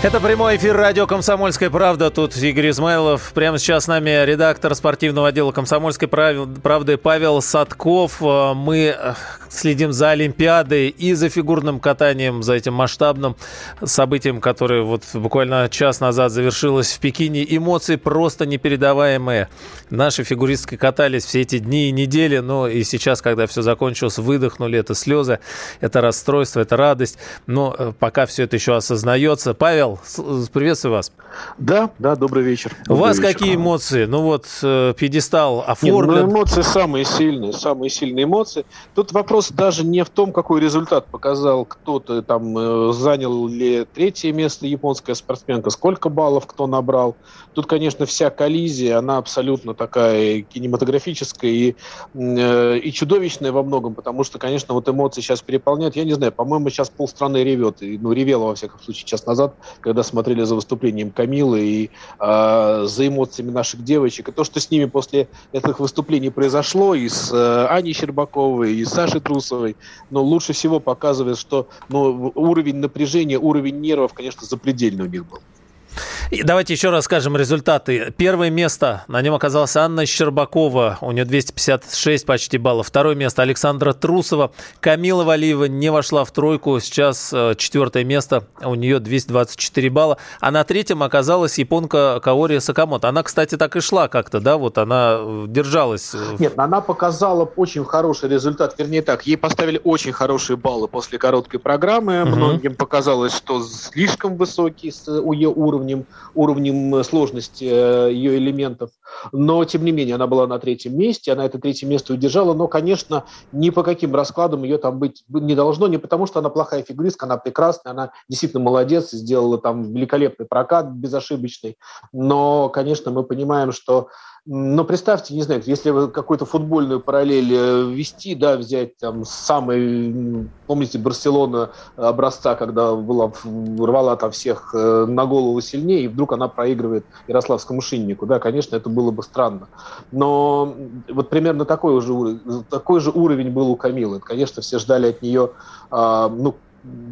Это прямой эфир радио «Комсомольская правда». Тут Игорь Измайлов. Прямо сейчас с нами редактор спортивного отдела «Комсомольской правды» Павел Садков. Э, мы э, следим за Олимпиадой и за фигурным катанием, за этим масштабным событием, которое вот буквально час назад завершилось в Пекине. Эмоции просто непередаваемые. Наши фигуристки катались все эти дни и недели, но и сейчас, когда все закончилось, выдохнули. Это слезы, это расстройство, это радость. Но э, пока все это еще осознается. Павел, Павел, приветствую вас. Да, да, добрый вечер. Добрый У вас вечер. какие эмоции? Ну вот, э, пьедестал оформлен. Нет, ну, эмоции самые сильные, самые сильные эмоции. Тут вопрос даже не в том, какой результат показал кто-то, там, э, занял ли третье место японская спортсменка, сколько баллов кто набрал. Тут, конечно, вся коллизия, она абсолютно такая кинематографическая и, э, и чудовищная во многом, потому что, конечно, вот эмоции сейчас переполняют. Я не знаю, по-моему, сейчас полстраны ревет, ну, ревела, во всяком случае, час назад, когда смотрели за выступлением Камилы и э, за эмоциями наших девочек. И то, что с ними после этих выступлений произошло, и с э, Аней Щербаковой, и с Сашей Трусовой, но лучше всего показывает, что ну, уровень напряжения, уровень нервов, конечно, запредельный у них был. И давайте еще раз скажем результаты. Первое место, на нем оказалась Анна Щербакова, у нее 256 почти баллов. Второе место Александра Трусова. Камила Валиева не вошла в тройку, сейчас э, четвертое место, у нее 224 балла. А на третьем оказалась японка Каори Сакамото. Она, кстати, так и шла как-то, да, вот она э, держалась. Э, Нет, она показала очень хороший результат, вернее так, ей поставили очень хорошие баллы после короткой программы. Угу. Многим показалось, что слишком высокий с ее уровнем уровнем сложности э, ее элементов. Но, тем не менее, она была на третьем месте, она это третье место удержала. Но, конечно, ни по каким раскладам ее там быть не должно. Не потому, что она плохая фигуристка, она прекрасная, она действительно молодец, сделала там великолепный прокат безошибочный. Но, конечно, мы понимаем, что но представьте, не знаю, если вы какую-то футбольную параллель э, ввести, да, взять там самый, помните, Барселона образца, когда была, рвала там всех э, на голову сильнее, и вдруг она проигрывает Ярославскому шиннику, да, конечно, это было бы странно. Но вот примерно такой же, такой же уровень был у Камилы. Конечно, все ждали от нее, а, ну,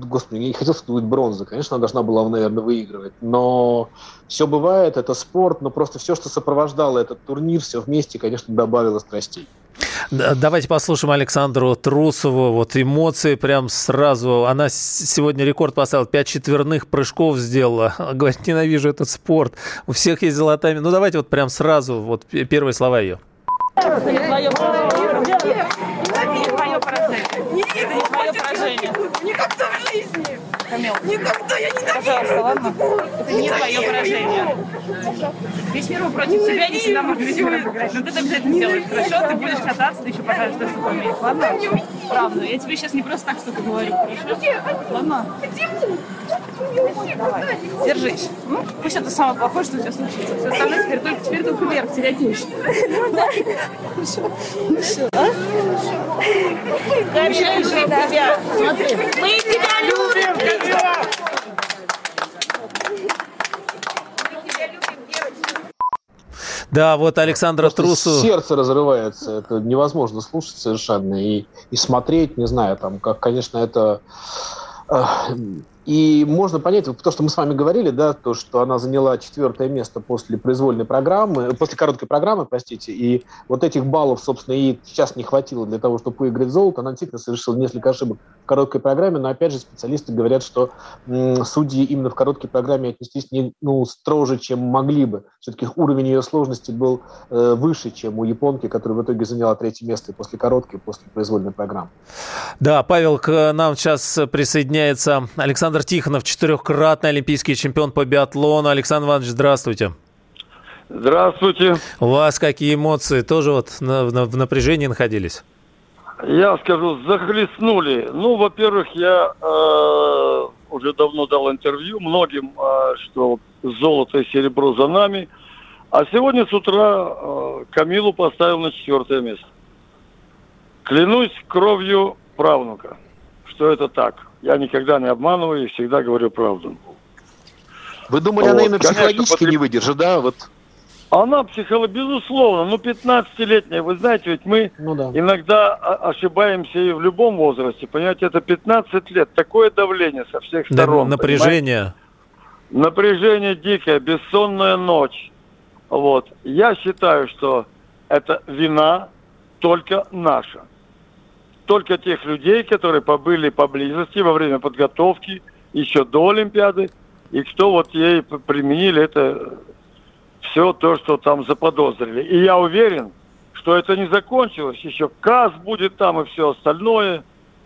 Господи, я не хотел, чтобы будет бронза. Конечно, она должна была, наверное, выигрывать. Но все бывает, это спорт, но просто все, что сопровождало этот турнир, все вместе, конечно, добавило страстей. Давайте послушаем Александру Трусову. Вот эмоции прям сразу. Она сегодня рекорд поставила. Пять четверных прыжков сделала. Говорит, ненавижу этот спорт. У всех есть золотая... Ну, давайте вот прям сразу. Вот первые слова ее. Твое поражение. Это не твое поражение. Никогда Камил. Никогда я не Пожалуйста, ладно? Это не твое поражение. Весь мир против себя не всегда может весь мир обыграть. Но ты это обязательно сделаешь, хорошо? Ты будешь кататься, ты еще покажешь, что ты умеешь, ладно? Правда. Я тебе сейчас не просто так что-то говорю, хорошо? Ладно? Давай, держись. Ну, пусть это самое плохое, что у тебя случится. Все остальное теперь только, теперь только вверх, терять нечего. Ну все, ну а? Обещаешь тебя. Смотри. Мы тебя любим! Да, вот Александра Трусу. Сердце разрывается. Это невозможно слушать совершенно. И, и смотреть, не знаю, там, как, конечно, это э, и можно понять, то, что мы с вами говорили, да, то, что она заняла четвертое место после произвольной программы, после короткой программы, простите, и вот этих баллов, собственно, и сейчас не хватило для того, чтобы выиграть золото. Она действительно совершила несколько ошибок в короткой программе, но, опять же, специалисты говорят, что м, судьи именно в короткой программе отнеслись не, ну, строже, чем могли бы. Все-таки уровень ее сложности был э, выше, чем у японки, которая в итоге заняла третье место после короткой, после произвольной программы. Да, Павел, к нам сейчас присоединяется Александр Александр Тихонов, четырехкратный олимпийский чемпион по биатлону. Александр Иванович, здравствуйте. Здравствуйте. У вас какие эмоции? Тоже вот на, на, в напряжении находились? Я скажу, захлестнули. Ну, во-первых, я э, уже давно дал интервью многим, э, что золото и серебро за нами. А сегодня с утра э, Камилу поставил на четвертое место. Клянусь кровью правнука, что это так. Я никогда не обманываю и всегда говорю правду. Вы думали, вот. она именно психологически Конечно, не выдержит, да? Вот. Она психолог, безусловно, ну 15-летняя, вы знаете, ведь мы ну, да. иногда ошибаемся и в любом возрасте, понимаете, это 15 лет, такое давление со всех сторон. Да, напряжение. Понимаете? Напряжение дикое, бессонная ночь. Вот. Я считаю, что это вина только наша. Только тех людей, которые побыли поблизости во время подготовки, еще до Олимпиады, и кто вот ей применили это все то, что там заподозрили. И я уверен, что это не закончилось. Еще КАС будет там и все остальное.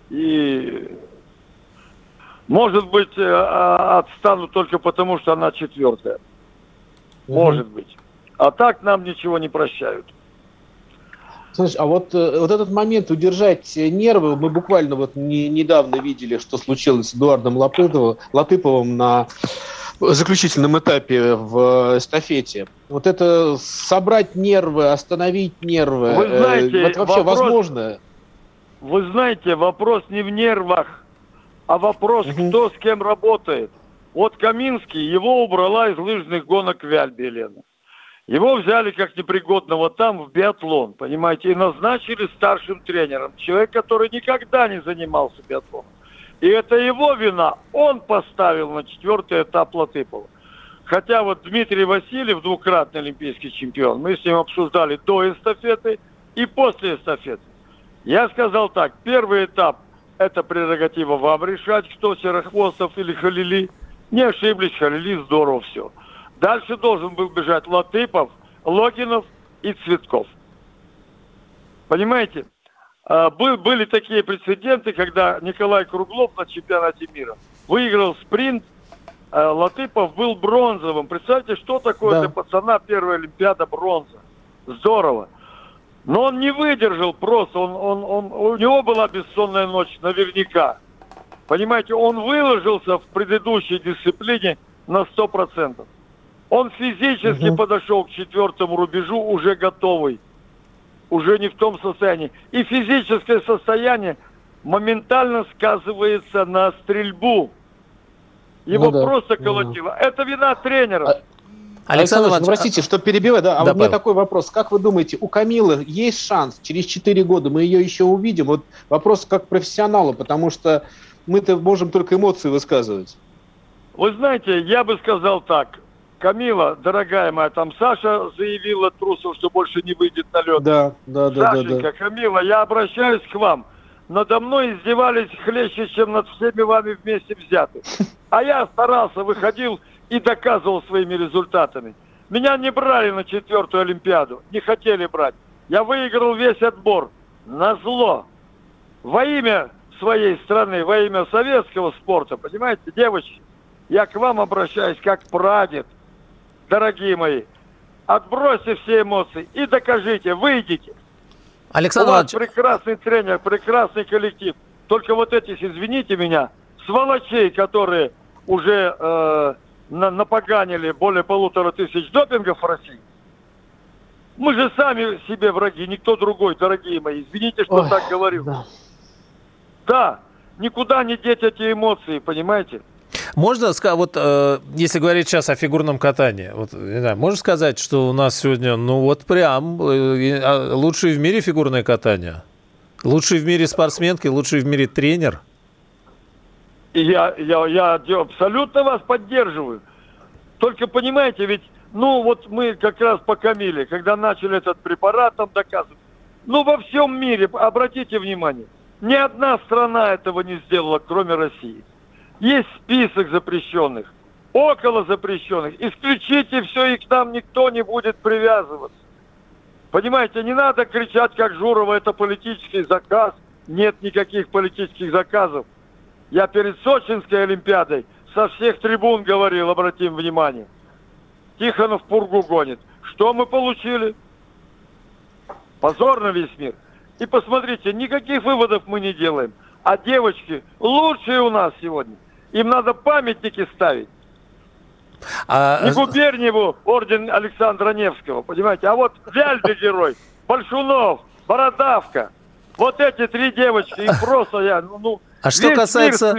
И, может быть, э, а, отстанут только потому, что она четвертая. Может быть. А так нам ничего не прощают. Слушай, а вот, э, вот этот момент удержать нервы, мы буквально вот не, недавно видели, что случилось с Эдуардом Латыповым, Латыповым на заключительном этапе в эстафете. Вот это собрать нервы, остановить нервы, Вы знаете, э, это вообще вопрос, возможно? Вы знаете, вопрос не в нервах, а вопрос, угу. кто с кем работает. Вот Каминский, его убрала из лыжных гонок Вяльби, Елена. Его взяли как непригодного там в биатлон, понимаете, и назначили старшим тренером. Человек, который никогда не занимался биатлоном. И это его вина. Он поставил на четвертый этап Латыпова. Хотя вот Дмитрий Васильев, двукратный олимпийский чемпион, мы с ним обсуждали до эстафеты и после эстафеты. Я сказал так, первый этап – это прерогатива вам решать, кто Серохвостов или Халили. Не ошиблись, Халили здорово все. Дальше должен был бежать Латыпов, Логинов и Цветков. Понимаете? А, были такие прецеденты, когда Николай Круглов на чемпионате мира выиграл спринт, а Латыпов был бронзовым. Представьте, что такое да. для пацана первая Олимпиада бронза. Здорово. Но он не выдержал просто, он, он, он, у него была бессонная ночь, наверняка. Понимаете, он выложился в предыдущей дисциплине на 100%. Он физически угу. подошел к четвертому рубежу уже готовый уже не в том состоянии. И физическое состояние моментально сказывается на стрельбу. Его ну, да. просто ну колотило. Ну. Это вина тренера. А... Александр Иванович, простите, что перебиваю, да, а да, у меня Павел. такой вопрос. Как вы думаете, у Камилы есть шанс через 4 года, мы ее еще увидим? Вот вопрос как профессионалу, потому что мы-то можем только эмоции высказывать. Вы знаете, я бы сказал так. Камила, дорогая моя, там Саша заявила трусов, что больше не выйдет на лед. Да, да, да. Сашенька, да, да. Камила, я обращаюсь к вам. Надо мной издевались хлеще, чем над всеми вами вместе взяты. А я старался, выходил и доказывал своими результатами. Меня не брали на четвертую Олимпиаду, не хотели брать. Я выиграл весь отбор на зло. Во имя своей страны, во имя советского спорта, понимаете, девочки, я к вам обращаюсь как прадед – дорогие мои, отбросьте все эмоции и докажите, выйдите. Александр У вас прекрасный тренер, прекрасный коллектив. Только вот этих, извините меня, сволочей, которые уже э, на, напоганили более полутора тысяч допингов в России. Мы же сами себе враги, никто другой, дорогие мои. Извините, что Ой, так говорю. Да. да, никуда не деть эти эмоции, понимаете? Можно сказать, вот э, если говорить сейчас о фигурном катании, вот, не знаю, можно сказать, что у нас сегодня, ну вот прям э, а, лучший в мире фигурное катание? Лучший в мире спортсменки, лучший в мире тренер? Я, я, я абсолютно вас поддерживаю. Только понимаете, ведь, ну вот мы как раз по Камиле, когда начали этот препарат там доказывать, ну во всем мире, обратите внимание, ни одна страна этого не сделала, кроме России. Есть список запрещенных, около запрещенных. Исключите все, и к нам никто не будет привязываться. Понимаете, не надо кричать, как Журова, это политический заказ. Нет никаких политических заказов. Я перед Сочинской Олимпиадой со всех трибун говорил, обратим внимание. Тихонов пургу гонит. Что мы получили? Позор на весь мир. И посмотрите, никаких выводов мы не делаем. А девочки лучшие у нас сегодня – им надо памятники ставить. А... Не Губерниеву орден Александра Невского, понимаете? А вот Вяльбе герой, Большунов, Бородавка. Вот эти три девочки, и просто я, ну, ну а что касается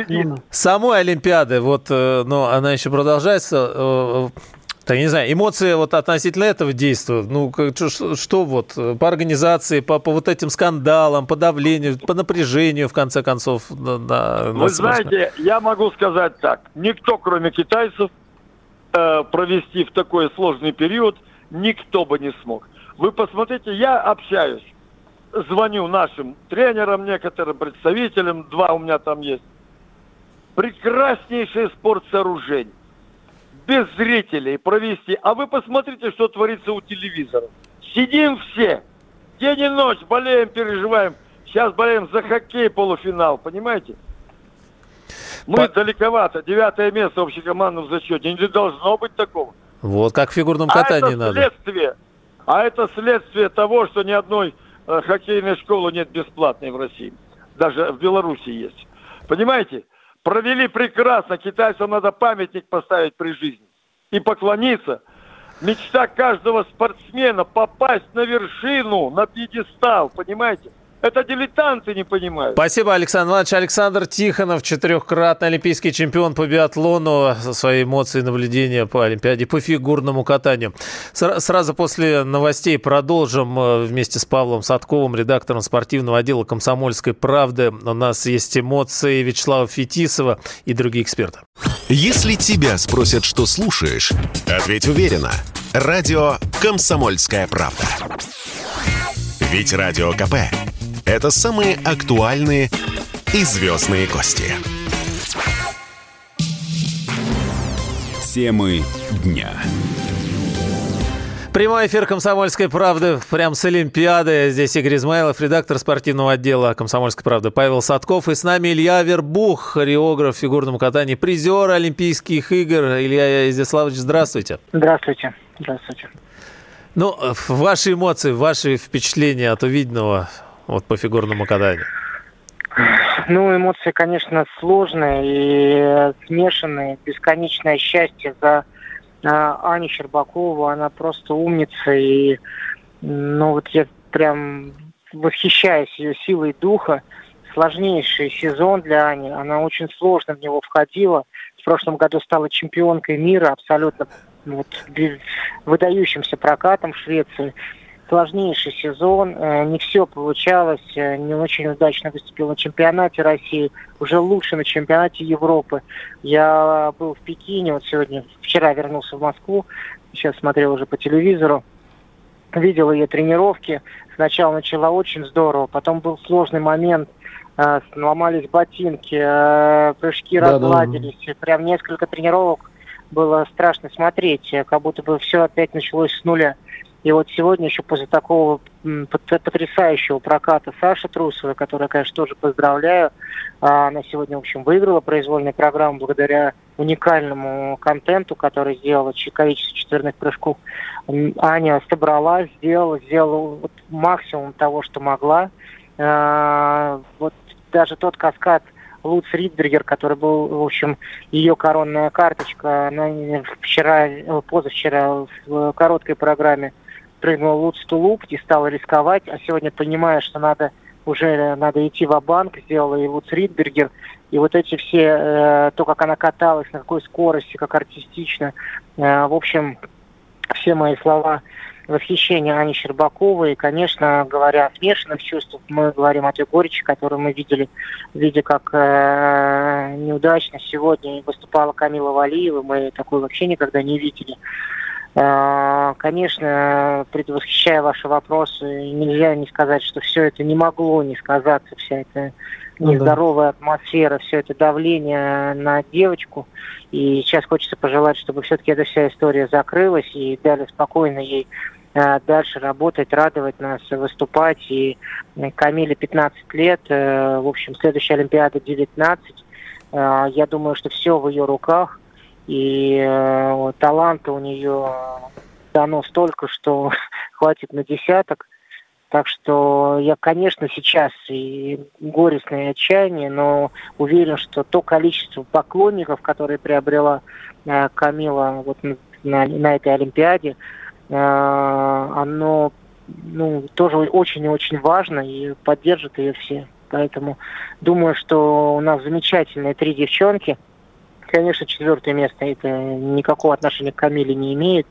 самой Олимпиады, вот, э, ну, она еще продолжается. Э, так, не знаю, эмоции вот относительно этого действия, ну, что, что вот по организации, по, по вот этим скандалам, по давлению, по напряжению, в конце концов, на, на Вы знаете, я могу сказать так, никто, кроме китайцев, э, провести в такой сложный период, никто бы не смог. Вы посмотрите, я общаюсь, звоню нашим тренерам, некоторым представителям, два у меня там есть. Прекраснейшее спортсооружение без зрителей провести. А вы посмотрите, что творится у телевизора. Сидим все, день и ночь, болеем, переживаем. Сейчас болеем за хоккей полуфинал, понимаете? Мы По... далековато, девятое место в общекомандном зачете. Не должно быть такого. Вот как в фигурном катании а это надо. Следствие, а это следствие того, что ни одной э, хоккейной школы нет бесплатной в России. Даже в Беларуси есть. Понимаете? Провели прекрасно. Китайцам надо памятник поставить при жизни и поклониться. Мечта каждого спортсмена попасть на вершину, на пьедестал, понимаете? Это дилетанты не понимают. Спасибо, Александр Иванович. Александр Тихонов, четырехкратный олимпийский чемпион по биатлону, за свои эмоции и наблюдения по Олимпиаде, по фигурному катанию. Сразу после новостей продолжим э, вместе с Павлом Садковым, редактором спортивного отдела «Комсомольской правды». У нас есть эмоции Вячеслава Фетисова и другие эксперты. Если тебя спросят, что слушаешь, ответь уверенно. Радио «Комсомольская правда». Ведь Радио КП это самые актуальные и звездные гости. Темы дня. Прямой эфир «Комсомольской правды» прям с Олимпиады. Здесь Игорь Измайлов, редактор спортивного отдела «Комсомольской правды» Павел Садков. И с нами Илья Вербух, хореограф в фигурном катании, призер Олимпийских игр. Илья Изяславович, здравствуйте. Здравствуйте. Здравствуйте. Ну, ваши эмоции, ваши впечатления от увиденного вот по фигурному катанию? Ну, эмоции, конечно, сложные и смешанные. Бесконечное счастье за а, Аню Щербакову. Она просто умница. И, ну, вот я прям восхищаюсь ее силой духа. Сложнейший сезон для Ани. Она очень сложно в него входила. В прошлом году стала чемпионкой мира абсолютно вот, выдающимся прокатом в Швеции сложнейший сезон, э, не все получалось, э, не очень удачно выступил на чемпионате России, уже лучше на чемпионате Европы. Я был в Пекине, вот сегодня, вчера вернулся в Москву, сейчас смотрел уже по телевизору, видел ее тренировки. Сначала начала очень здорово, потом был сложный момент, э, сломались ботинки, прыжки да, разладились, да. прям несколько тренировок было страшно смотреть, как будто бы все опять началось с нуля. И вот сегодня еще после такого потрясающего проката Саши Трусовой, которую, конечно, тоже поздравляю, а, она сегодня, в общем, выиграла произвольную программу благодаря уникальному контенту, который сделала количество четверных прыжков. Аня собралась, сделала, сделала вот максимум того, что могла. А, вот даже тот каскад Луц Ридбергер, который был, в общем, ее коронная карточка, она вчера, позавчера в короткой программе прыгнула луц тулуп и стала рисковать, а сегодня понимая, что надо уже надо идти в банк сделала и Луц Ридбергер. И вот эти все, э, то, как она каталась, на какой скорости, как артистично. Э, в общем, все мои слова восхищения Ани Щербаковой. И, конечно, говоря о смешанных чувствах, мы говорим о той горечи, которую мы видели, видя, как э, неудачно сегодня выступала Камила Валиева. Мы такой вообще никогда не видели. А, конечно, предвосхищая ваши вопросы, нельзя не сказать, что все это не могло не сказаться, вся эта ну нездоровая атмосфера, все это давление на девочку. И сейчас хочется пожелать, чтобы все-таки эта вся история закрылась и дали спокойно ей а, дальше работать, радовать нас, выступать. И Камиле 15 лет, э, в общем, следующая Олимпиада 19. А, я думаю, что все в ее руках и э, таланта у нее дано столько, что хватит на десяток. Так что я, конечно, сейчас и горестное отчаяние, но уверен, что то количество поклонников, которые приобрела э, Камила вот на, на этой Олимпиаде, э, оно ну, тоже очень и очень важно и поддержат ее все. Поэтому думаю, что у нас замечательные три девчонки. Конечно, четвертое место это никакого отношения к Камиле не имеет.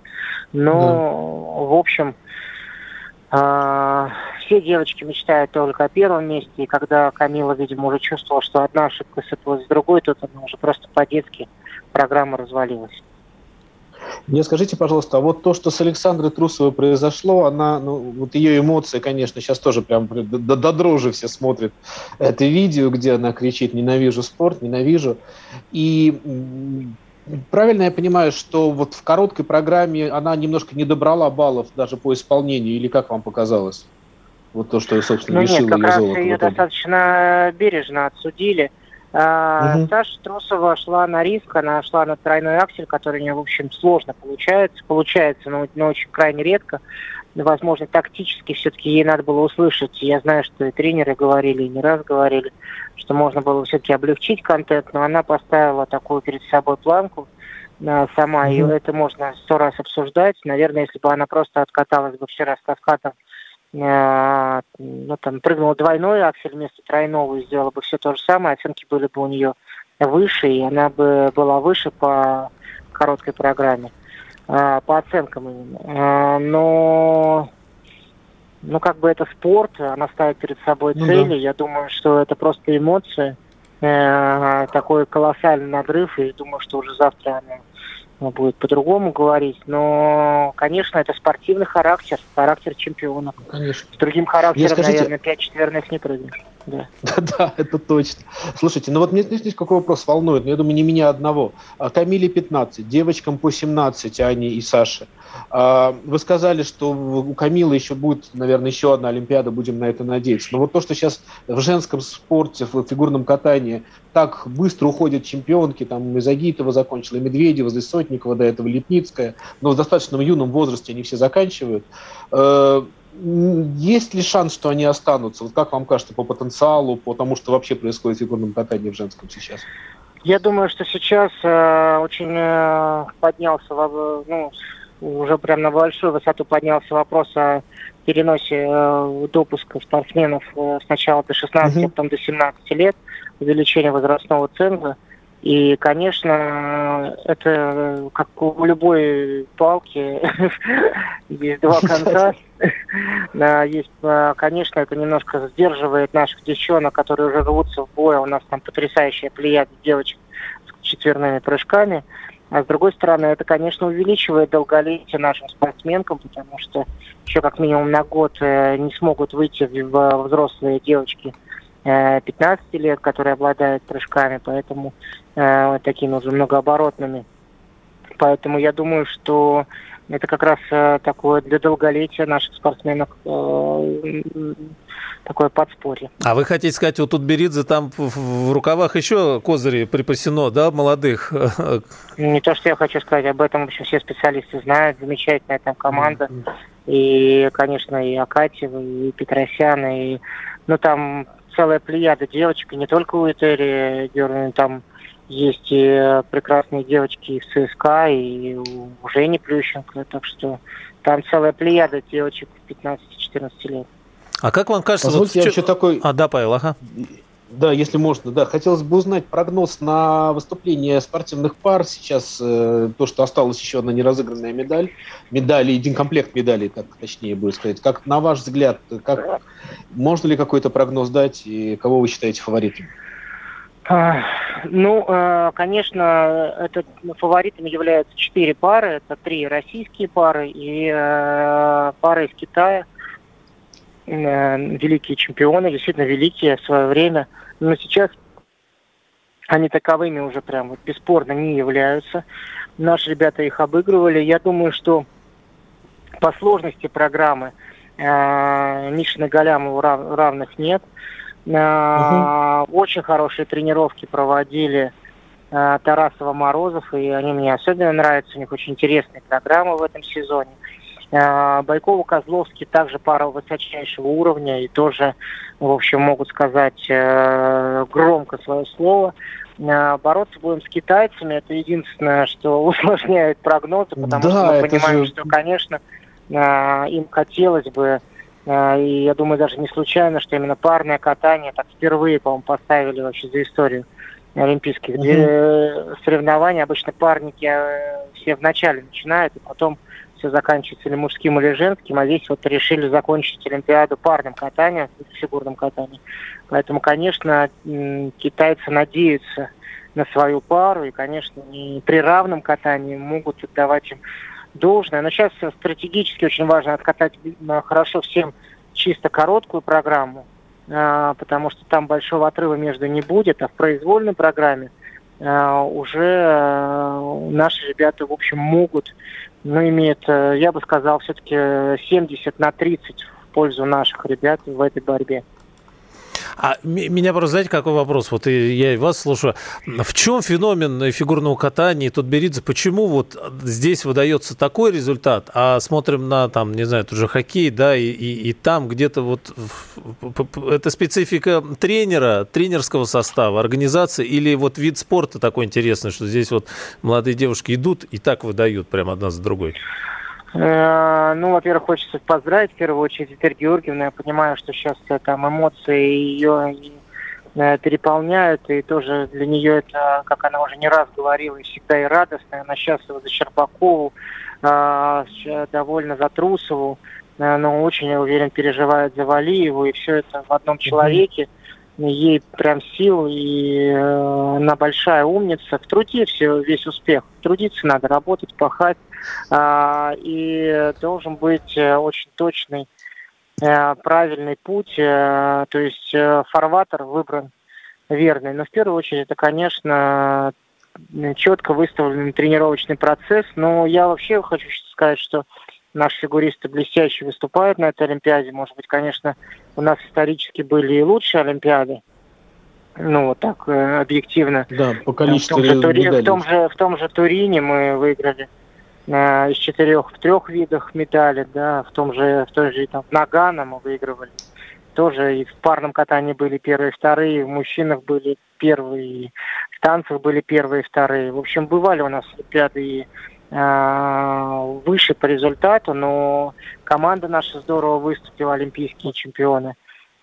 Но, да. в общем, э, все девочки мечтают только о первом месте. И когда Камила, видимо, уже чувствовала, что одна ошибка сыпалась с другой, тут она уже просто по-детски программа развалилась. Мне скажите, пожалуйста, а вот то, что с Александрой Трусовой произошло, она, ну, вот ее эмоции, конечно, сейчас тоже прям до, до дрожи все смотрят это видео, где она кричит «ненавижу спорт, ненавижу». И правильно я понимаю, что вот в короткой программе она немножко не добрала баллов даже по исполнению, или как вам показалось? Вот то, что, собственно, ну, нет, как раз ее достаточно бережно отсудили. Угу. Саша Трусова шла на риск, она шла на тройной аксель, который у нее, в общем, сложно получается. Получается, но, но очень крайне редко. Возможно, тактически все-таки ей надо было услышать. Я знаю, что и тренеры говорили, и не раз говорили, что можно было все-таки облегчить контент, но она поставила такую перед собой планку э, сама, mm-hmm. и это можно сто раз обсуждать. Наверное, если бы она просто откаталась бы вчера с каскадом ну, там, прыгнула двойной аксель вместо тройного и сделала бы все то же самое, оценки были бы у нее выше, и она бы была выше по короткой программе, э, по оценкам именно. Э, но, ну, как бы это спорт, она ставит перед собой ну, цели, да. я думаю, что это просто эмоции, такой колоссальный надрыв, и думаю, что уже завтра она будет по-другому говорить, но, конечно, это спортивный характер, характер чемпиона. Конечно. С другим характером, скажите... наверное, пять четверных не прыгнешь. Да. да, это точно. Слушайте, ну вот мне здесь какой вопрос волнует, ну, я думаю, не меня одного. А Камиле 15, девочкам по 17, Ане и Саше. А, вы сказали, что у Камилы еще будет, наверное, еще одна Олимпиада, будем на это надеяться. Но вот то, что сейчас в женском спорте, в фигурном катании так быстро уходят чемпионки, там и Загитова закончила, Медведева, и Сотникова, до этого Липницкая, но в достаточно юном возрасте они все заканчивают. Э, есть ли шанс, что они останутся? Вот как вам кажется, по потенциалу, по тому, что вообще происходит в фигурном катании в женском сейчас? Я думаю, что сейчас э, очень э, поднялся, ну, уже прям на большую высоту поднялся вопрос о переносе э, допуска спортсменов э, сначала до 16, угу. потом до 17 лет, увеличение возрастного ценза. И, конечно, это как у любой палки, есть два конца. Есть, э, конечно, это немножко сдерживает наших девчонок, которые уже рвутся в бой. У нас там потрясающая плеяда девочек с четверными прыжками. А с другой стороны, это, конечно, увеличивает долголетие нашим спортсменкам, потому что еще как минимум на год э, не смогут выйти в взрослые девочки 15 э, лет, которые обладают прыжками, поэтому э, такими уже многооборотными. Поэтому я думаю, что это как раз э, такое для долголетия наших спортсменов э, такое подспорье. А вы хотите сказать, вот тут Беридзе там в, рукавах еще козыри припасено, да, молодых? Не то, что я хочу сказать, об этом вообще все специалисты знают, замечательная там команда. Mm-hmm. И, конечно, и Акатьева, и Петросян, и, ну, там целая плеяда девочек, и не только у Этери Дерн, там есть и прекрасные девочки из ЦСКА, и у Жени Плющенко, так что там целая плеяда девочек 15-14 лет. А как вам кажется... Позвольте, вот... я еще такой... А, да, Павел, ага. Да, если можно, да. Хотелось бы узнать прогноз на выступление спортивных пар. Сейчас э, то, что осталась еще одна неразыгранная медаль. Медали, один комплект медалей, как точнее будет сказать. Как, на ваш взгляд, как, можно ли какой-то прогноз дать и кого вы считаете фаворитом? Ну, э, конечно, это фаворитами являются четыре пары. Это три российские пары и э, пара из Китая – Э, великие чемпионы, действительно великие в свое время. Но сейчас они таковыми уже прям вот бесспорно не являются. Наши ребята их обыгрывали. Я думаю, что по сложности программы Мишина Галямову рав, равных нет. Угу. Очень хорошие тренировки проводили э, Тарасова Морозов, и они мне особенно нравятся. У них очень интересные программы в этом сезоне. Э, Байкова, Козловский также пара высочайшего уровня и тоже, в общем, могут сказать громко свое слово. Бороться будем с китайцами, это единственное, что усложняет прогнозы, потому да, что мы понимаем, же... что, конечно, им хотелось бы и я думаю, даже не случайно, что именно парное катание так впервые, по-моему, поставили вообще за историю олимпийских mm-hmm. соревнований. Обычно парники все вначале начинают, и потом все заканчивается или мужским, или женским, а здесь вот решили закончить Олимпиаду парным катанием, фигурным катанием. Поэтому, конечно, китайцы надеются на свою пару, и, конечно, при равном катании могут отдавать им должное. Но сейчас стратегически очень важно откатать хорошо всем чисто короткую программу, а, потому что там большого отрыва между не будет, а в произвольной программе а, уже наши ребята, в общем, могут ну, имеет, э, я бы сказал, все-таки 70 на 30 в пользу наших ребят в этой борьбе. А меня просто, знаете, какой вопрос? Вот я и вас слушаю. В чем феномен фигурного катания и Тутберидзе? Почему вот здесь выдается такой результат, а смотрим на, там, не знаю, тоже хоккей, да, и, и, и там где-то вот это специфика тренера, тренерского состава, организации или вот вид спорта такой интересный, что здесь вот молодые девушки идут и так выдают прямо одна за другой? Э, ну, во-первых, хочется поздравить в первую очередь Этель Георгиевну. Я понимаю, что сейчас э, там эмоции ее э, переполняют, и тоже для нее это, как она уже не раз говорила, и всегда и радостно. Она счастлива за Щербакову, довольна за Трусову, но очень, я уверен, переживает за Валиеву, и все это в одном человеке. Ей прям сил, и она большая умница. В труде все, весь успех. Трудиться надо, работать, пахать а, и должен быть э, очень точный, э, правильный путь, э, то есть фарватер выбран верный. Но в первую очередь это, конечно, четко выставленный тренировочный процесс. Но я вообще хочу сказать, что наши фигуристы блестяще выступают на этой Олимпиаде. Может быть, конечно, у нас исторически были и лучшие Олимпиады. Ну, вот так, объективно. Да, по количеству в том, же, Тури... в, том же, в том же Турине мы выиграли Э, из четырех в трех видах медали, да, в том же, в той же там Нагана мы выигрывали. Тоже и в парном катании были первые и вторые, в мужчинах были первые, в танцах были первые и вторые. В общем, бывали у нас Олимпиады и э, выше по результату, но команда наша здорово выступила, олимпийские чемпионы.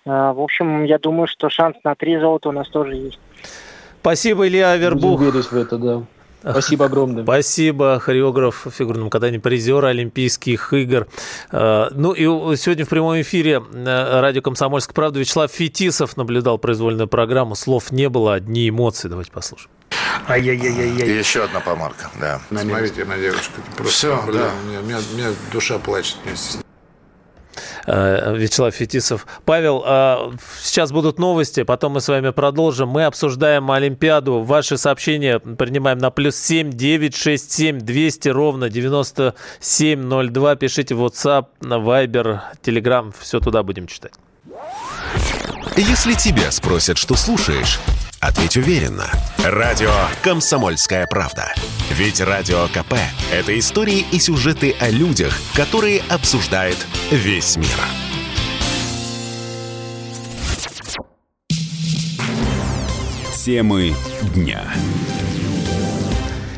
Э, в общем, я думаю, что шанс на три золота у нас тоже есть. Спасибо, Илья Авербух. Будем верить в это, да. Спасибо огромное. Спасибо, хореограф в фигурном катании, призер Олимпийских игр. Э, ну и сегодня в прямом эфире э, радио «Комсомольская правда» Вячеслав Фетисов наблюдал произвольную программу. Слов не было, одни эмоции. Давайте послушаем. Ай-яй-яй-яй. Еще одна помарка, да. Смотрите, моя девушка, просто Все, да. у, меня, у, меня, у меня душа плачет вместе с ней. Э, Вячеслав Фетисов. Павел, а, сейчас будут новости, потом мы с вами продолжим. Мы обсуждаем Олимпиаду. Ваши сообщения принимаем на плюс 7 967 200 ровно 9702. Пишите в WhatsApp, на Viber, Telegram. Все туда будем читать. Если тебя спросят, что слушаешь, ответь уверенно. Радио «Комсомольская правда». Ведь Радио КП – это истории и сюжеты о людях, которые обсуждает весь мир. Темы дня.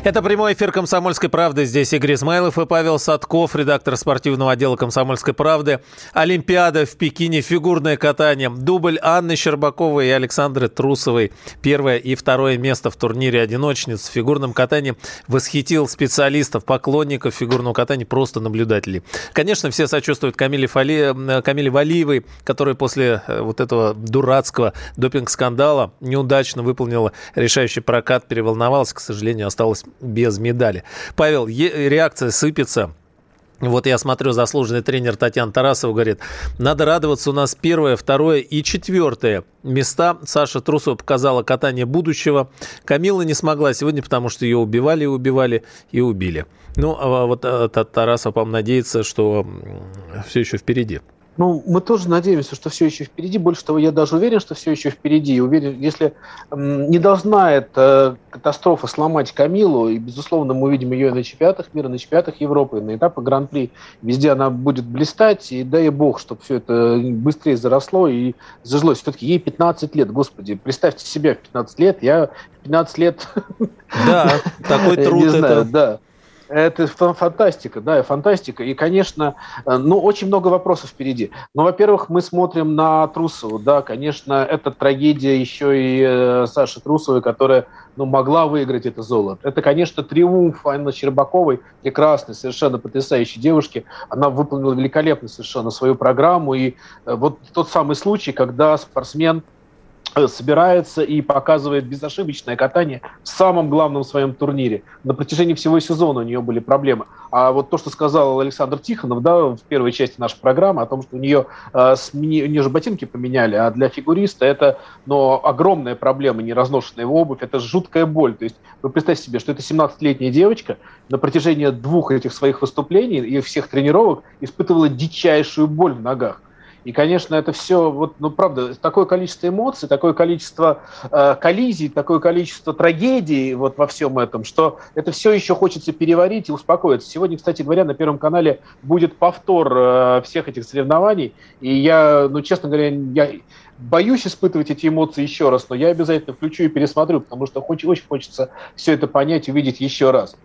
Это прямой эфир «Комсомольской правды». Здесь Игорь Измайлов и Павел Садков, редактор спортивного отдела «Комсомольской правды». Олимпиада в Пекине, фигурное катание. Дубль Анны Щербаковой и Александры Трусовой. Первое и второе место в турнире одиночниц в фигурном катании восхитил специалистов, поклонников фигурного катания, просто наблюдателей. Конечно, все сочувствуют Камиле, Фали... Камиле Валиевой, которая после э, вот этого дурацкого допинг-скандала неудачно выполнила решающий прокат, переволновалась, к сожалению, осталась без медали. Павел, реакция сыпется. Вот я смотрю, заслуженный тренер Татьяна Тарасова говорит, надо радоваться, у нас первое, второе и четвертое места. Саша Трусова показала катание будущего. Камила не смогла сегодня, потому что ее убивали убивали и убили. Ну, а вот а, Тарасова, по-моему, надеется, что все еще впереди. Ну, мы тоже надеемся, что все еще впереди. Больше того, я даже уверен, что все еще впереди. Уверен, если не должна эта катастрофа сломать Камилу, и, безусловно, мы увидим ее на чемпионатах мира, на чемпионатах Европы, на этапах Гран-при. Везде она будет блистать, и дай бог, чтобы все это быстрее заросло и зажилось. Все-таки ей 15 лет, господи, представьте себя в 15 лет, я в 15 лет... Да, такой труд это... Да. Это фантастика, да, фантастика. И, конечно, э, ну, очень много вопросов впереди. Но, во-первых, мы смотрим на Трусову, да, конечно, это трагедия еще и э, Саши Трусовой, которая ну, могла выиграть это золото. Это, конечно, триумф Анны Щербаковой, прекрасной, совершенно потрясающей девушки. Она выполнила великолепно совершенно свою программу. И э, вот тот самый случай, когда спортсмен собирается и показывает безошибочное катание в самом главном своем турнире. На протяжении всего сезона у нее были проблемы. А вот то, что сказал Александр Тихонов да, в первой части нашей программы, о том, что у нее, э, смени... у нее же ботинки поменяли, а для фигуриста это но огромная проблема, не разношенная его обувь, это жуткая боль. То есть вы представьте себе, что это 17-летняя девочка на протяжении двух этих своих выступлений и всех тренировок испытывала дичайшую боль в ногах. И, конечно, это все, вот, ну, правда, такое количество эмоций, такое количество э, коллизий, такое количество трагедий вот во всем этом, что это все еще хочется переварить и успокоиться. Сегодня, кстати говоря, на Первом канале будет повтор э, всех этих соревнований, и я, ну, честно говоря, я боюсь испытывать эти эмоции еще раз, но я обязательно включу и пересмотрю, потому что очень, очень хочется все это понять, увидеть еще раз.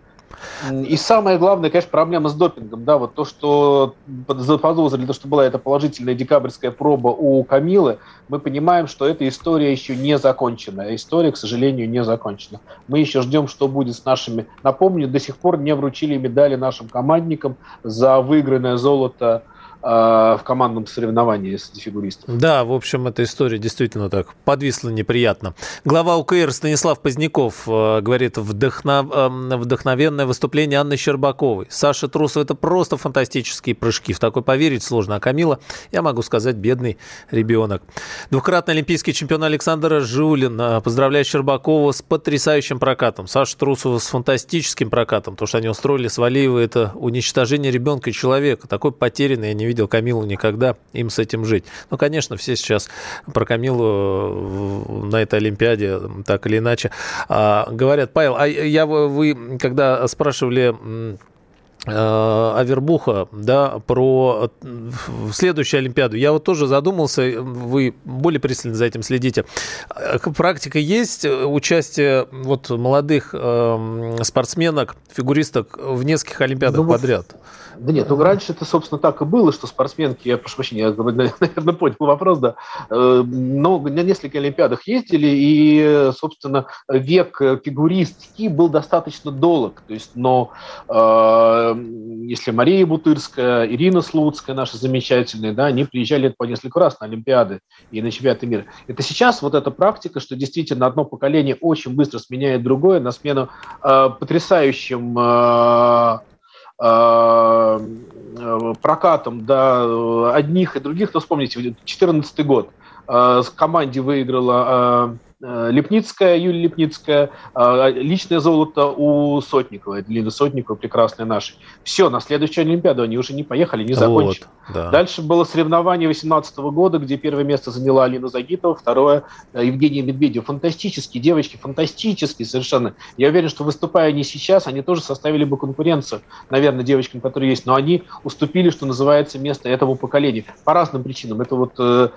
И самое главное, конечно, проблема с допингом. Да, вот то, что заподозрили, то, что была эта положительная декабрьская проба у Камилы, мы понимаем, что эта история еще не закончена. История, к сожалению, не закончена. Мы еще ждем, что будет с нашими... Напомню, до сих пор не вручили медали нашим командникам за выигранное золото в командном соревновании с фигуристом. Да, в общем, эта история действительно так подвисла неприятно. Глава УКР Станислав Поздняков э, говорит, вдохнов... Э, вдохновенное выступление Анны Щербаковой. Саша Трусов – это просто фантастические прыжки. В такой поверить сложно. А Камила, я могу сказать, бедный ребенок. Двукратный олимпийский чемпион Александр Жулин э, поздравляет Щербакову с потрясающим прокатом. Саша Трусова с фантастическим прокатом. То, что они устроили с Валиевой, это уничтожение ребенка и человека. Такой потерянный, я не видел Камилу никогда, им с этим жить. Ну, конечно, все сейчас про Камилу э, на этой Олимпиаде так или иначе а, говорят. Павел, а я вы, когда спрашивали э, Авербуха, да, про следующую Олимпиаду. Я вот тоже задумался, вы более пристально за этим следите. Практика есть участие вот молодых э, спортсменок, фигуристок в нескольких Олимпиадах ну, подряд? Да нет, ну раньше это, собственно, так и было, что спортсменки, я прошу прощения, я, наверное, понял вопрос, да, э, но на несколько Олимпиадах ездили, и, собственно, век фигуристки был достаточно долг. То есть, но э, если Мария Бутырская, Ирина Слуцкая, наши замечательные, да, они приезжали по несколько раз на Олимпиады и на чемпионаты мира. Это сейчас вот эта практика, что действительно одно поколение очень быстро сменяет другое на смену э, потрясающим э, Э, прокатом да, одних и других, то вспомните, 2014 год, э, команде выиграла э, Э, Лепницкая, Юлия Лепницкая, э, личное золото у Сотникова, Лины Сотникова, прекрасной нашей. Все, на следующую Олимпиаду они уже не поехали, не закончили. Вот, да. Дальше было соревнование 2018 года, где первое место заняла Алина Загитова, второе э, Евгения Медведева. Фантастические девочки, фантастические совершенно. Я уверен, что выступая они сейчас, они тоже составили бы конкуренцию, наверное, девочкам, которые есть, но они уступили, что называется, место этому поколению. По разным причинам. Это вот э,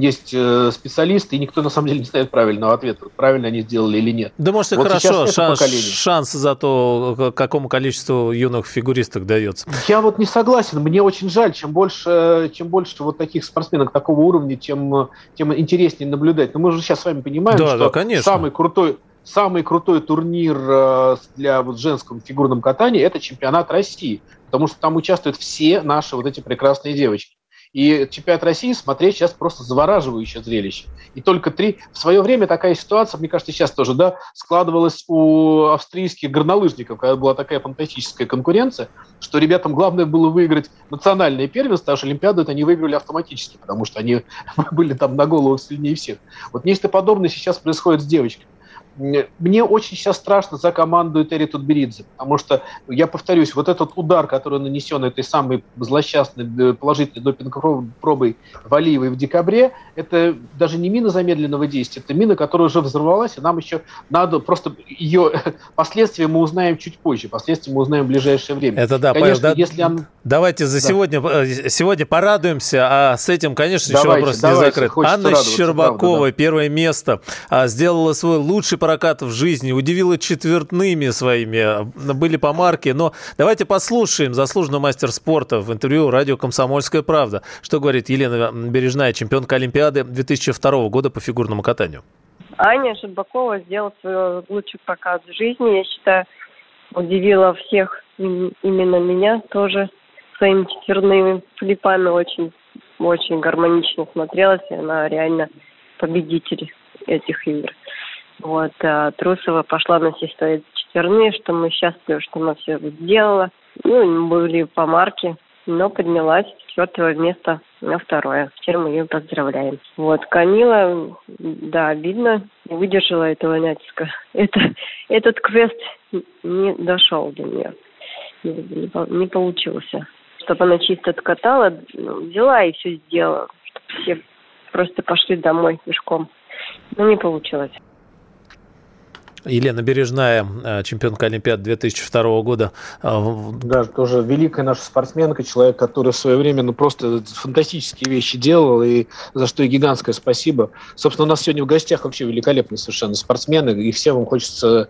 есть специалисты, и никто на самом деле не ставит правильно правильного ответа, правильно они сделали или нет. Да, может, и вот хорошо, шанс, шанс за то, какому количеству юных фигуристок дается. Я вот не согласен, мне очень жаль, чем больше, чем больше вот таких спортсменок такого уровня, тем, тем интереснее наблюдать. Но мы же сейчас с вами понимаем, да, что да, конечно. самый крутой, самый крутой турнир э, для вот женском фигурном катании – это чемпионат России, потому что там участвуют все наши вот эти прекрасные девочки. И чемпионат России смотреть сейчас просто завораживающее зрелище. И только три... В свое время такая ситуация, мне кажется, сейчас тоже, да, складывалась у австрийских горнолыжников, когда была такая фантастическая конкуренция, что ребятам главное было выиграть национальное первенство, а Олимпиаду это они выиграли автоматически, потому что они были там на голову сильнее всех. Вот нечто подобное сейчас происходит с девочками. Мне очень сейчас страшно за команду Этери Тутберидзе, потому что, я повторюсь, вот этот удар, который нанесен этой самой злосчастной э, положительной допинг-пробой Валиевой в декабре, это даже не мина замедленного действия, это мина, которая уже взорвалась, и нам еще надо просто ее последствия мы узнаем чуть позже, последствия мы узнаем в ближайшее время. Это да, Конечно, Павел, да, если он... давайте за да. сегодня, э, сегодня порадуемся, а с этим, конечно, давайте, еще вопрос давайте, не закрыт. Анна Щербакова, правда, да. первое место, а, сделала свой лучший прокат в жизни, удивила четвертными своими, были по марке. Но давайте послушаем заслуженного мастер спорта в интервью радио «Комсомольская правда». Что говорит Елена Бережная, чемпионка Олимпиады 2002 года по фигурному катанию? Аня Шабакова сделала свой лучший прокат в жизни. Я считаю, удивила всех, именно меня тоже своими четверными флипами очень, очень гармонично смотрелась. И она реально победитель этих игр. Вот, а Трусова пошла на все свои четверные, что мы счастливы, что она все сделала. Ну, были по марке, но поднялась с четвертого места на второе. Теперь мы ее поздравляем. Вот, Камила, да, обидно, не выдержала этого натиска. Это, этот квест не дошел до нее. Не, не, не получился. Чтобы она чисто откатала, ну, взяла и все сделала. Чтобы все просто пошли домой пешком. Но не получилось. Елена Бережная, э, чемпионка Олимпиады 2002 года. Э, да, тоже великая наша спортсменка, человек, который в свое время ну, просто фантастические вещи делал, и за что и гигантское спасибо. Собственно, у нас сегодня в гостях вообще великолепные совершенно спортсмены, и всем вам хочется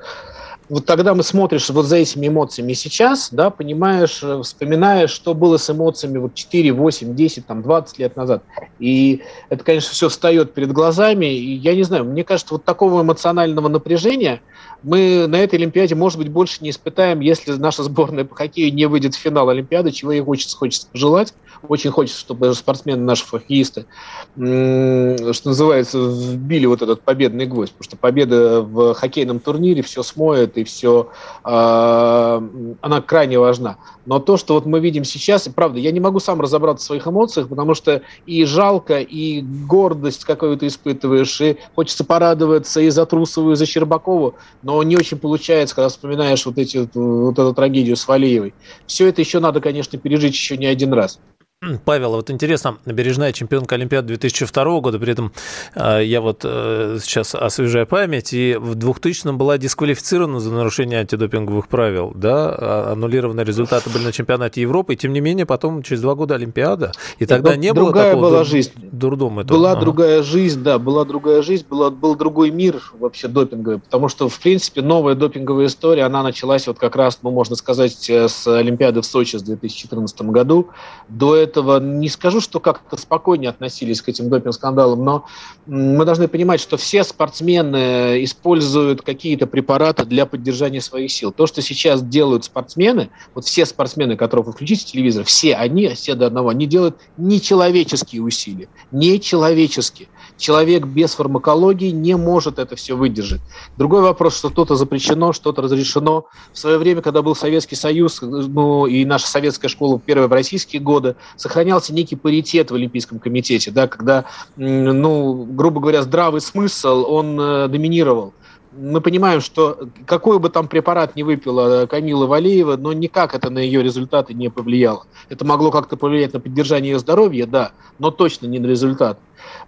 вот тогда мы смотришь вот за этими эмоциями сейчас, да, понимаешь, э, вспоминаешь, что было с эмоциями вот 4, 8, 10, там, 20 лет назад. И это, конечно, все встает перед глазами. И я не знаю, мне кажется, вот такого эмоционального напряжения мы на этой Олимпиаде, может быть, больше не испытаем, если наша сборная по хоккею не выйдет в финал Олимпиады, чего ей хочется, хочется пожелать. Очень хочется, чтобы спортсмены, наши хоккеисты, что называется, вбили вот этот победный гвоздь, потому что победа в хоккейном турнире все смоет и все, а, она крайне важна. Но то, что вот мы видим сейчас, и правда, я не могу сам разобраться в своих эмоциях, потому что и жалко, и гордость какую-то испытываешь, и хочется порадоваться и за Трусову, и за Щербакову, но не очень получается, когда вспоминаешь вот, эти, вот эту трагедию с Валиевой. Все это еще надо, конечно, пережить еще не один раз. Павел, вот интересно, бережная чемпионка Олимпиады 2002 года, при этом э, я вот э, сейчас освежаю память, и в 2000-м была дисквалифицирована за нарушение антидопинговых правил, да, а, аннулированы результаты были на чемпионате Европы, и тем не менее потом через два года Олимпиада, и тогда это не было такого была жизнь. дурдома. Этого. Была ага. другая жизнь, да, была другая жизнь, была, был другой мир вообще допинговый, потому что, в принципе, новая допинговая история, она началась вот как раз, ну, можно сказать, э, с Олимпиады в Сочи в 2014 году, до этого не скажу, что как-то спокойнее относились к этим допинг-скандалам, но мы должны понимать, что все спортсмены используют какие-то препараты для поддержания своих сил. То, что сейчас делают спортсмены, вот все спортсмены, которых вы включите телевизор, все они, все до одного, они делают нечеловеческие усилия. Нечеловеческие. Человек без фармакологии не может это все выдержать. Другой вопрос, что что-то запрещено, что-то разрешено. В свое время, когда был Советский Союз, ну и наша советская школа первая в российские годы, сохранялся некий паритет в Олимпийском комитете, да, когда, ну, грубо говоря, здравый смысл, он э, доминировал мы понимаем, что какой бы там препарат не выпила Камила Валеева, но никак это на ее результаты не повлияло. Это могло как-то повлиять на поддержание ее здоровья, да, но точно не на результат.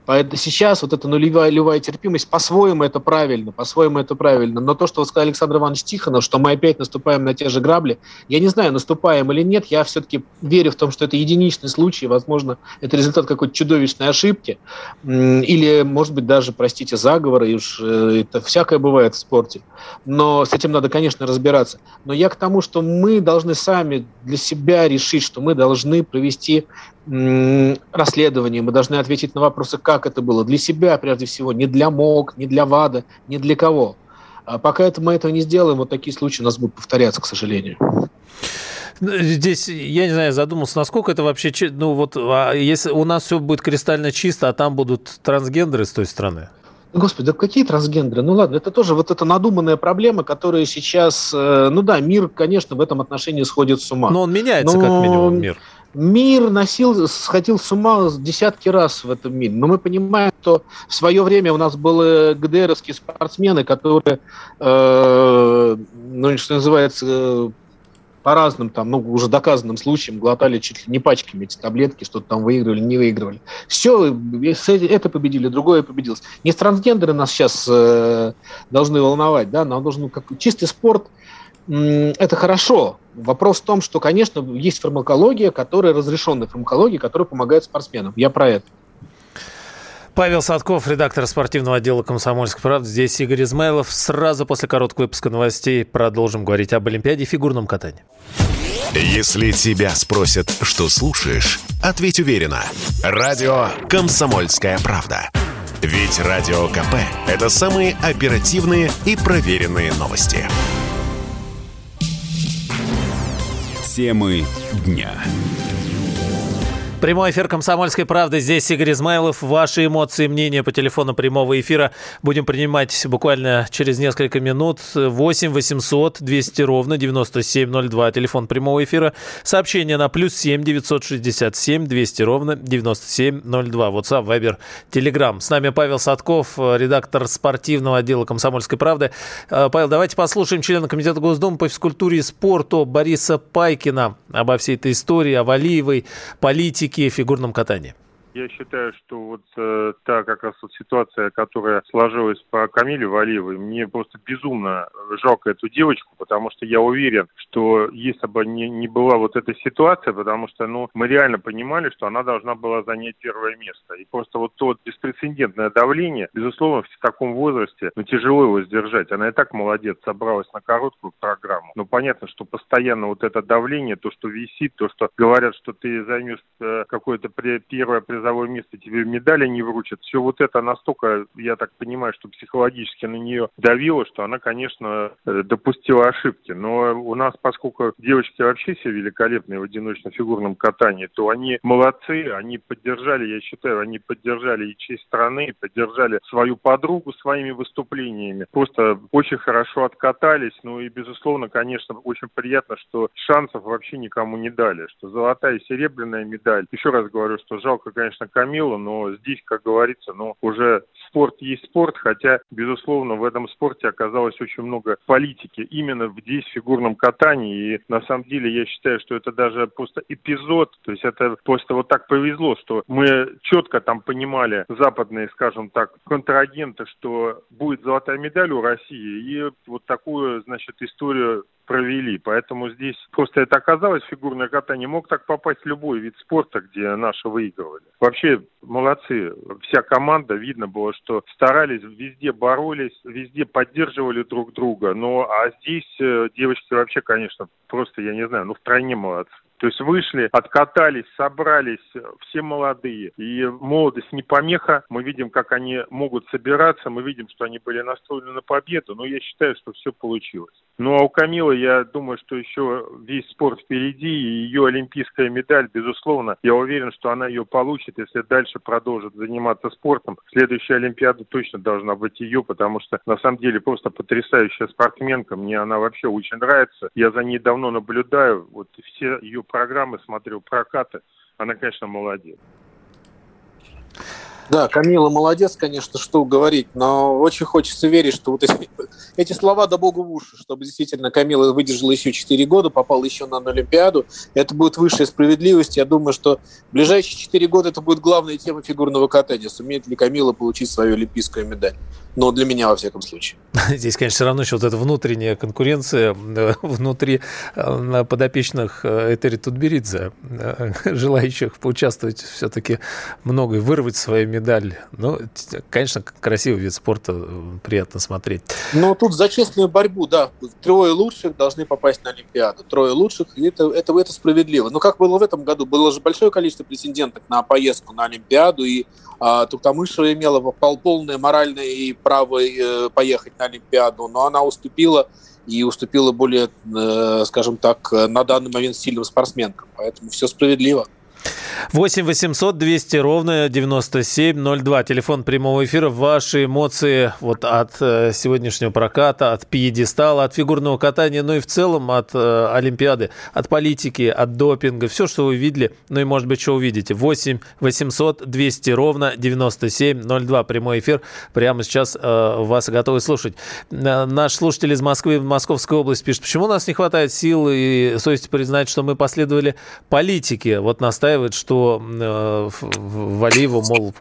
Поэтому сейчас вот эта нулевая, нулевая терпимость, по-своему это правильно, по-своему это правильно. Но то, что сказал Александр Иванович Тихонов, что мы опять наступаем на те же грабли, я не знаю, наступаем или нет, я все-таки верю в том, что это единичный случай, возможно, это результат какой-то чудовищной ошибки, или, может быть, даже, простите, заговора, и уж э, это всякое бывает в спорте. Но с этим надо, конечно, разбираться. Но я к тому, что мы должны сами для себя решить, что мы должны провести расследование, мы должны ответить на вопросы, как это было, для себя прежде всего, не для МОК, не для ВАДА, не для кого. А пока это мы этого не сделаем, вот такие случаи у нас будут повторяться, к сожалению. Здесь, я не знаю, задумался, насколько это вообще, ну вот, а если у нас все будет кристально чисто, а там будут трансгендеры с той стороны? Господи, да какие трансгендеры? Ну ладно, это тоже вот эта надуманная проблема, которая сейчас, э, ну да, мир, конечно, в этом отношении сходит с ума. Но он меняется, Но... как минимум, мир. Мир носил, сходил с ума десятки раз в этом мире. Но мы понимаем, что в свое время у нас были ГДРовские спортсмены, которые, э, ну, что называется, по разным, там, ну, уже доказанным случаям глотали чуть ли не пачками эти таблетки, что-то там выигрывали, не выигрывали. Все, это победили, другое победилось. Не трансгендеры нас сейчас э, должны волновать, да, нам должен как чистый спорт, это хорошо. Вопрос в том, что, конечно, есть фармакология, которая разрешенная фармакология, которая помогает спортсменам. Я про это. Павел Садков, редактор спортивного отдела «Комсомольской правды». Здесь Игорь Измайлов. Сразу после короткого выпуска новостей продолжим говорить об Олимпиаде и фигурном катании. Если тебя спросят, что слушаешь, ответь уверенно. Радио «Комсомольская правда». Ведь Радио КП – это самые оперативные и проверенные новости. Темы дня. Прямой эфир «Комсомольской правды». Здесь Игорь Измайлов. Ваши эмоции, мнения по телефону прямого эфира будем принимать буквально через несколько минут. 8 800 200 ровно 9702. Телефон прямого эфира. Сообщение на плюс 7 967 200 ровно 9702. WhatsApp, Viber, Telegram. С нами Павел Садков, редактор спортивного отдела «Комсомольской правды». Э, Павел, давайте послушаем члена Комитета Госдумы по физкультуре и спорту Бориса Пайкина обо всей этой истории, о Валиевой, политике политике в фигурном катании? Я считаю, что вот э, та как раз вот ситуация, которая сложилась по Камиле Валиевой, мне просто безумно жалко эту девочку, потому что я уверен, что если бы не, не была вот эта ситуация, потому что ну, мы реально понимали, что она должна была занять первое место. И просто вот то вот беспрецедентное давление, безусловно, в таком возрасте ну, тяжело его сдержать. Она и так молодец, собралась на короткую программу. Но понятно, что постоянно вот это давление, то, что висит, то, что говорят, что ты займешь э, какое-то первое призовое призовое место тебе медали не вручат. Все вот это настолько, я так понимаю, что психологически на нее давило, что она, конечно, э, допустила ошибки. Но у нас, поскольку девочки вообще все великолепные в одиночном фигурном катании, то они молодцы, они поддержали, я считаю, они поддержали и честь страны, поддержали свою подругу своими выступлениями. Просто очень хорошо откатались. Ну и, безусловно, конечно, очень приятно, что шансов вообще никому не дали, что золотая и серебряная медаль. Еще раз говорю, что жалко, конечно, конечно, Камилу, но здесь, как говорится, ну, уже спорт есть спорт, хотя, безусловно, в этом спорте оказалось очень много политики именно здесь, в фигурном катании. И на самом деле я считаю, что это даже просто эпизод, то есть это просто вот так повезло, что мы четко там понимали западные, скажем так, контрагенты, что будет золотая медаль у России, и вот такую, значит, историю провели. Поэтому здесь просто это оказалось, фигурное катание мог так попасть любой вид спорта, где наши выигрывали. Вообще молодцы. Вся команда, видно было, что старались, везде боролись, везде поддерживали друг друга. Ну, а здесь э, девочки вообще, конечно, просто, я не знаю, ну, втройне молодцы. То есть вышли, откатались, собрались, все молодые. И молодость не помеха. Мы видим, как они могут собираться. Мы видим, что они были настроены на победу. Но я считаю, что все получилось. Ну а у Камилы, я думаю, что еще весь спорт впереди. И ее олимпийская медаль, безусловно, я уверен, что она ее получит, если дальше продолжит заниматься спортом. Следующая Олимпиада точно должна быть ее, потому что на самом деле просто потрясающая спортсменка. Мне она вообще очень нравится. Я за ней давно наблюдаю. Вот все ее программы смотрю, прокаты. Она, конечно, молодец. Да, Камила молодец, конечно, что говорить, но очень хочется верить, что вот эти, эти слова да богу в уши, чтобы действительно Камила выдержала еще 4 года, попала еще на Олимпиаду. Это будет высшая справедливость. Я думаю, что в ближайшие 4 года это будет главная тема фигурного катания. Сумеет ли Камила получить свою олимпийскую медаль? но для меня, во всяком случае. Здесь, конечно, все равно еще вот эта внутренняя конкуренция э, внутри э, подопечных э, Этери Тутберидзе, желающих поучаствовать все-таки много и вырвать свою медаль. Ну, конечно, красивый вид спорта, приятно смотреть. Но тут за честную борьбу, да, трое лучших должны попасть на Олимпиаду. Трое лучших, и это, это, это справедливо. Но как было в этом году? Было же большое количество претендентов на поездку на Олимпиаду, и а, Туктамышева имела полное моральное и право э, поехать на Олимпиаду, но она уступила и уступила более, э, скажем так, на данный момент сильным спортсменкам. Поэтому все справедливо. 8 800 200 ровно 9702. Телефон прямого эфира. Ваши эмоции вот от э, сегодняшнего проката, от пьедестала, от фигурного катания, ну и в целом от э, Олимпиады, от политики, от допинга. Все, что вы видели, ну и может быть, что увидите. 8 800 200 ровно 9702. Прямой эфир. Прямо сейчас э, вас готовы слушать. Э, наш слушатель из Москвы, Московской области пишет, почему у нас не хватает сил и совести признать, что мы последовали политике. Вот настаивает, что э, Валиеву, мол,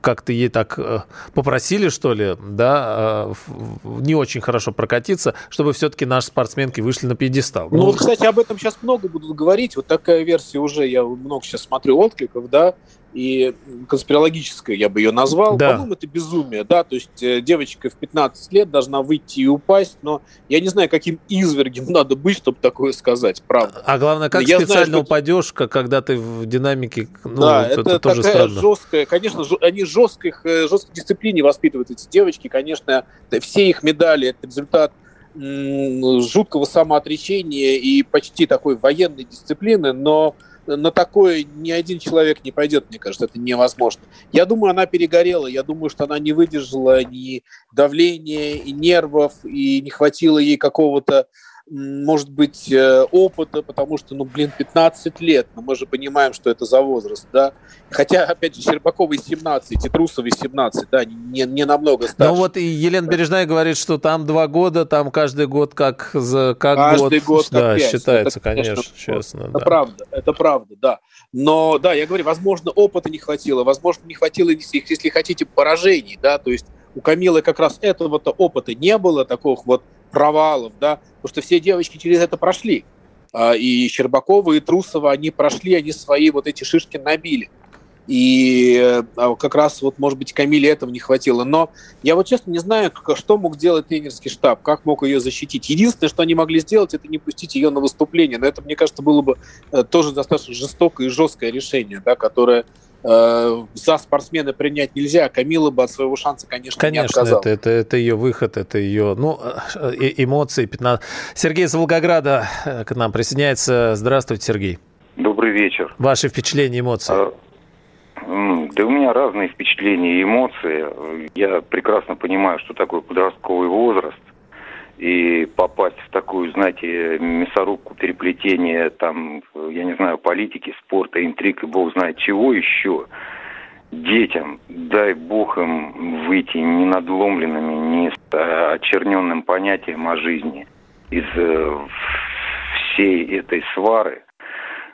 как-то ей так э, попросили, что ли, да, э, не очень хорошо прокатиться, чтобы все-таки наши спортсменки вышли на пьедестал. Ну, ну вот, кстати, об этом сейчас много будут говорить. Вот такая версия уже, я много сейчас смотрю откликов, да, и конспирологическая, я бы ее назвал. Да. По-моему, это безумие, да, то есть э, девочка в 15 лет должна выйти и упасть, но я не знаю, каким извергем надо быть, чтобы такое сказать, правда. А главное, как я специально знаю, что... упадешь, когда ты в динамике, ну, да, это, это тоже такая странно. жесткая, конечно, ж, они жесткой, э, жесткой дисциплине воспитывают эти девочки, конечно, все их медали, это результат жуткого самоотречения и почти такой военной дисциплины, но на такое ни один человек не пойдет, мне кажется, это невозможно. Я думаю, она перегорела, я думаю, что она не выдержала ни давления, и нервов, и не хватило ей какого-то может быть, э, опыта, потому что, ну, блин, 15 лет, но мы же понимаем, что это за возраст, да. Хотя, опять же, Щербаковой 17, и Трусовой 17, да, не, не намного старше. Ну вот и Елена Бережная говорит, что там два года, там каждый год как, за, как каждый год. год как да, 5. считается, это, конечно, конечно, честно. Это да. правда, это правда, да. Но, да, я говорю, возможно, опыта не хватило, возможно, не хватило, если, если хотите, поражений, да, то есть у Камилы как раз этого-то опыта не было, таких вот провалов, да, потому что все девочки через это прошли. А, и Щербакова, и Трусова, они прошли, они свои вот эти шишки набили. И а, как раз вот, может быть, Камиле этого не хватило. Но я вот честно не знаю, что мог делать тренерский штаб, как мог ее защитить. Единственное, что они могли сделать, это не пустить ее на выступление. Но это, мне кажется, было бы э, тоже достаточно жестокое и жесткое решение, да, которое за спортсмена принять нельзя. Камила бы от своего шанса, конечно, конечно не отказала. Это, это, это ее выход, это ее ну, э, эмоции. 15... Сергей из Волгограда э, к нам присоединяется. Здравствуйте, Сергей. Добрый вечер. Ваши впечатления, эмоции? А, да у меня разные впечатления и эмоции. Я прекрасно понимаю, что такое подростковый возраст и попасть в такую, знаете, мясорубку переплетения, там, я не знаю, политики, спорта, интриг и бог знает чего еще, детям, дай бог им выйти не надломленными, не с э, очерненным понятием о жизни из э, всей этой свары.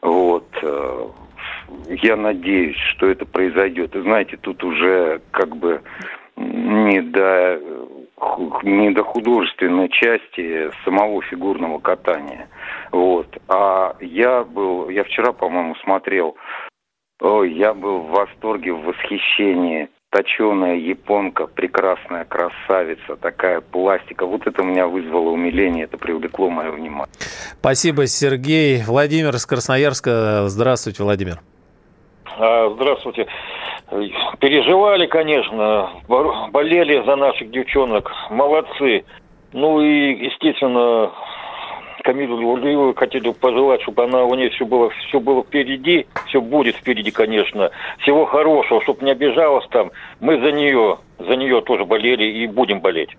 Вот. Э, я надеюсь, что это произойдет. И знаете, тут уже как бы не до не до художественной части самого фигурного катания. Вот. А я был, я вчера, по-моему, смотрел, ой, я был в восторге, в восхищении. Точеная японка, прекрасная красавица, такая пластика. Вот это меня вызвало умиление, это привлекло мое внимание. Спасибо, Сергей. Владимир из Красноярска. Здравствуйте, Владимир. А, здравствуйте. Переживали, конечно, болели за наших девчонок, молодцы. Ну и, естественно, Камилу Лулиеву хотели пожелать, чтобы она у нее все было, все было впереди, все будет впереди, конечно. Всего хорошего, чтобы не обижалась там. Мы за нее, за нее тоже болели и будем болеть.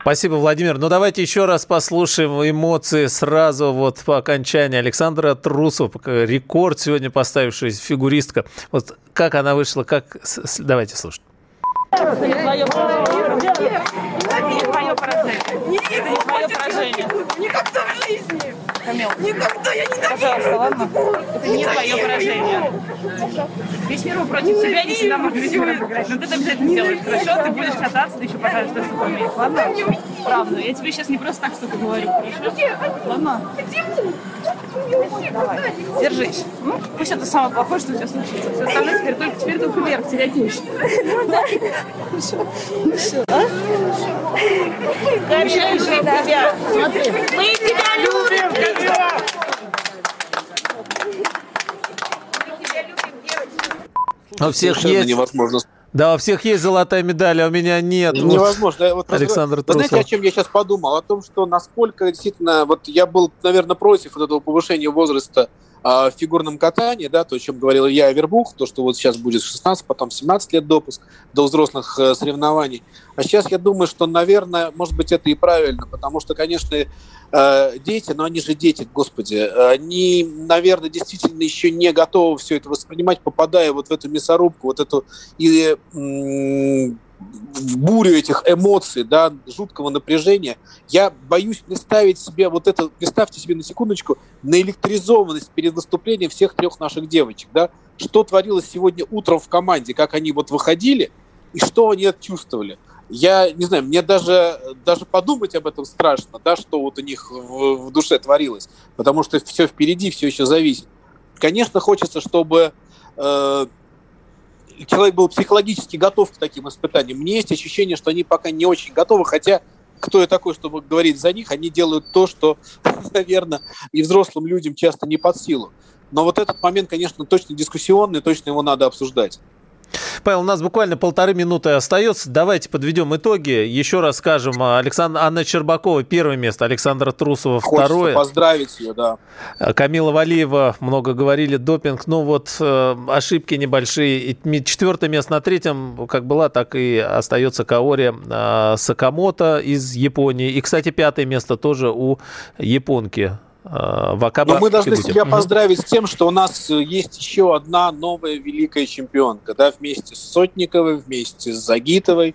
Спасибо, Владимир. Ну, давайте еще раз послушаем эмоции сразу вот по окончании. Александра Трусов, рекорд сегодня поставившая фигуристка. Вот как она вышла, как... Давайте слушать. Поражение. Не. Это не твое поражение. Никогда в жизни. Камил. Никогда я не Пожалуйста, ладно? Это не твое поражение. Весь мир против не всегда может быть выиграть. Но ты это обязательно сделаешь, хорошо? Ты будешь кататься, ты еще покажешь, что ты умеешь, ладно? Правда. Я тебе сейчас не просто так что-то говорю, хорошо? Ладно? Давай, держись. Ну, пусть это самое плохое, что у тебя случится. Все остальное теперь только, теперь только вверх, терять нечего. Хорошо. Ну все, а? Обещаешь тебя. Смотри. Мы тебя любим, Козёв! У всех есть... невозможно да, у всех есть золотая медаль, а у меня нет. Невозможно. Вот, Александр Вы знаете, о чем я сейчас подумал? О том, что насколько действительно... Вот я был, наверное, против вот этого повышения возраста а, в фигурном катании, да, то, о чем говорил я Вербух, то, что вот сейчас будет 16, потом 17 лет допуск до взрослых э, соревнований. А сейчас я думаю, что, наверное, может быть, это и правильно, потому что, конечно, дети, но они же дети, господи, они, наверное, действительно еще не готовы все это воспринимать, попадая вот в эту мясорубку, вот эту и в бурю этих эмоций, да, жуткого напряжения, я боюсь представить себе вот это, представьте себе на секундочку, наэлектризованность перед выступлением всех трех наших девочек, да, что творилось сегодня утром в команде, как они вот выходили и что они чувствовали. Я не знаю, мне даже, даже подумать об этом страшно, да, что вот у них в, в душе творилось, потому что все впереди, все еще зависит. Конечно, хочется, чтобы э, человек был психологически готов к таким испытаниям. Мне есть ощущение, что они пока не очень готовы, хотя кто я такой, чтобы говорить за них, они делают то, что, наверное, и взрослым людям часто не под силу. Но вот этот момент, конечно, точно дискуссионный, точно его надо обсуждать. Павел, у нас буквально полторы минуты остается. Давайте подведем итоги. Еще раз скажем, Александр, Анна Щербакова первое место, Александра Трусова второе. Хочется поздравить ее, да. Камила Валиева, много говорили, допинг. Ну вот э, ошибки небольшие. Четвертое место на третьем, как была, так и остается Каори э, Сакамото из Японии. И, кстати, пятое место тоже у японки Вакаба Но мы должны Фигути. себя поздравить с тем, что у нас есть еще одна новая великая чемпионка, да, вместе с Сотниковой, вместе с Загитовой.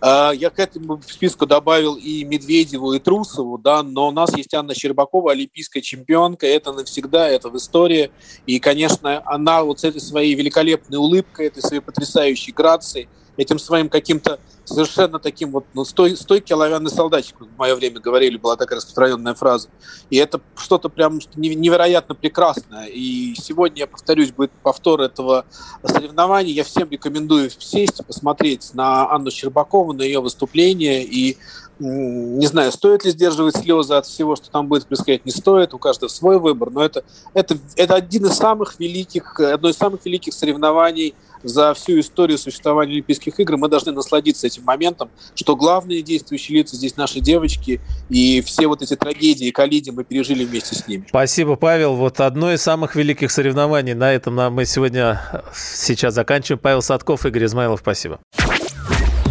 Э, я к этому списку добавил и Медведеву, и Трусову, да, но у нас есть Анна Щербакова, олимпийская чемпионка, это навсегда, это в истории. И, конечно, она вот с этой своей великолепной улыбкой, этой своей потрясающей грацией, этим своим каким-то совершенно таким вот, ну, стой, стойкий оловянный солдатик, в мое время говорили, была такая распространенная фраза. И это что-то прям невероятно прекрасное. И сегодня, я повторюсь, будет повтор этого соревнования. Я всем рекомендую сесть, посмотреть на Анну Щербакову, на ее выступление и не знаю, стоит ли сдерживать слезы от всего, что там будет происходить, не стоит, у каждого свой выбор, но это, это, это один из самых великих, одно из самых великих соревнований за всю историю существования Олимпийских игр. Мы должны насладиться этим моментом, что главные действующие лица здесь наши девочки, и все вот эти трагедии, коллиди мы пережили вместе с ними. Спасибо, Павел. Вот одно из самых великих соревнований. На этом мы сегодня сейчас заканчиваем. Павел Садков, Игорь Измайлов, спасибо.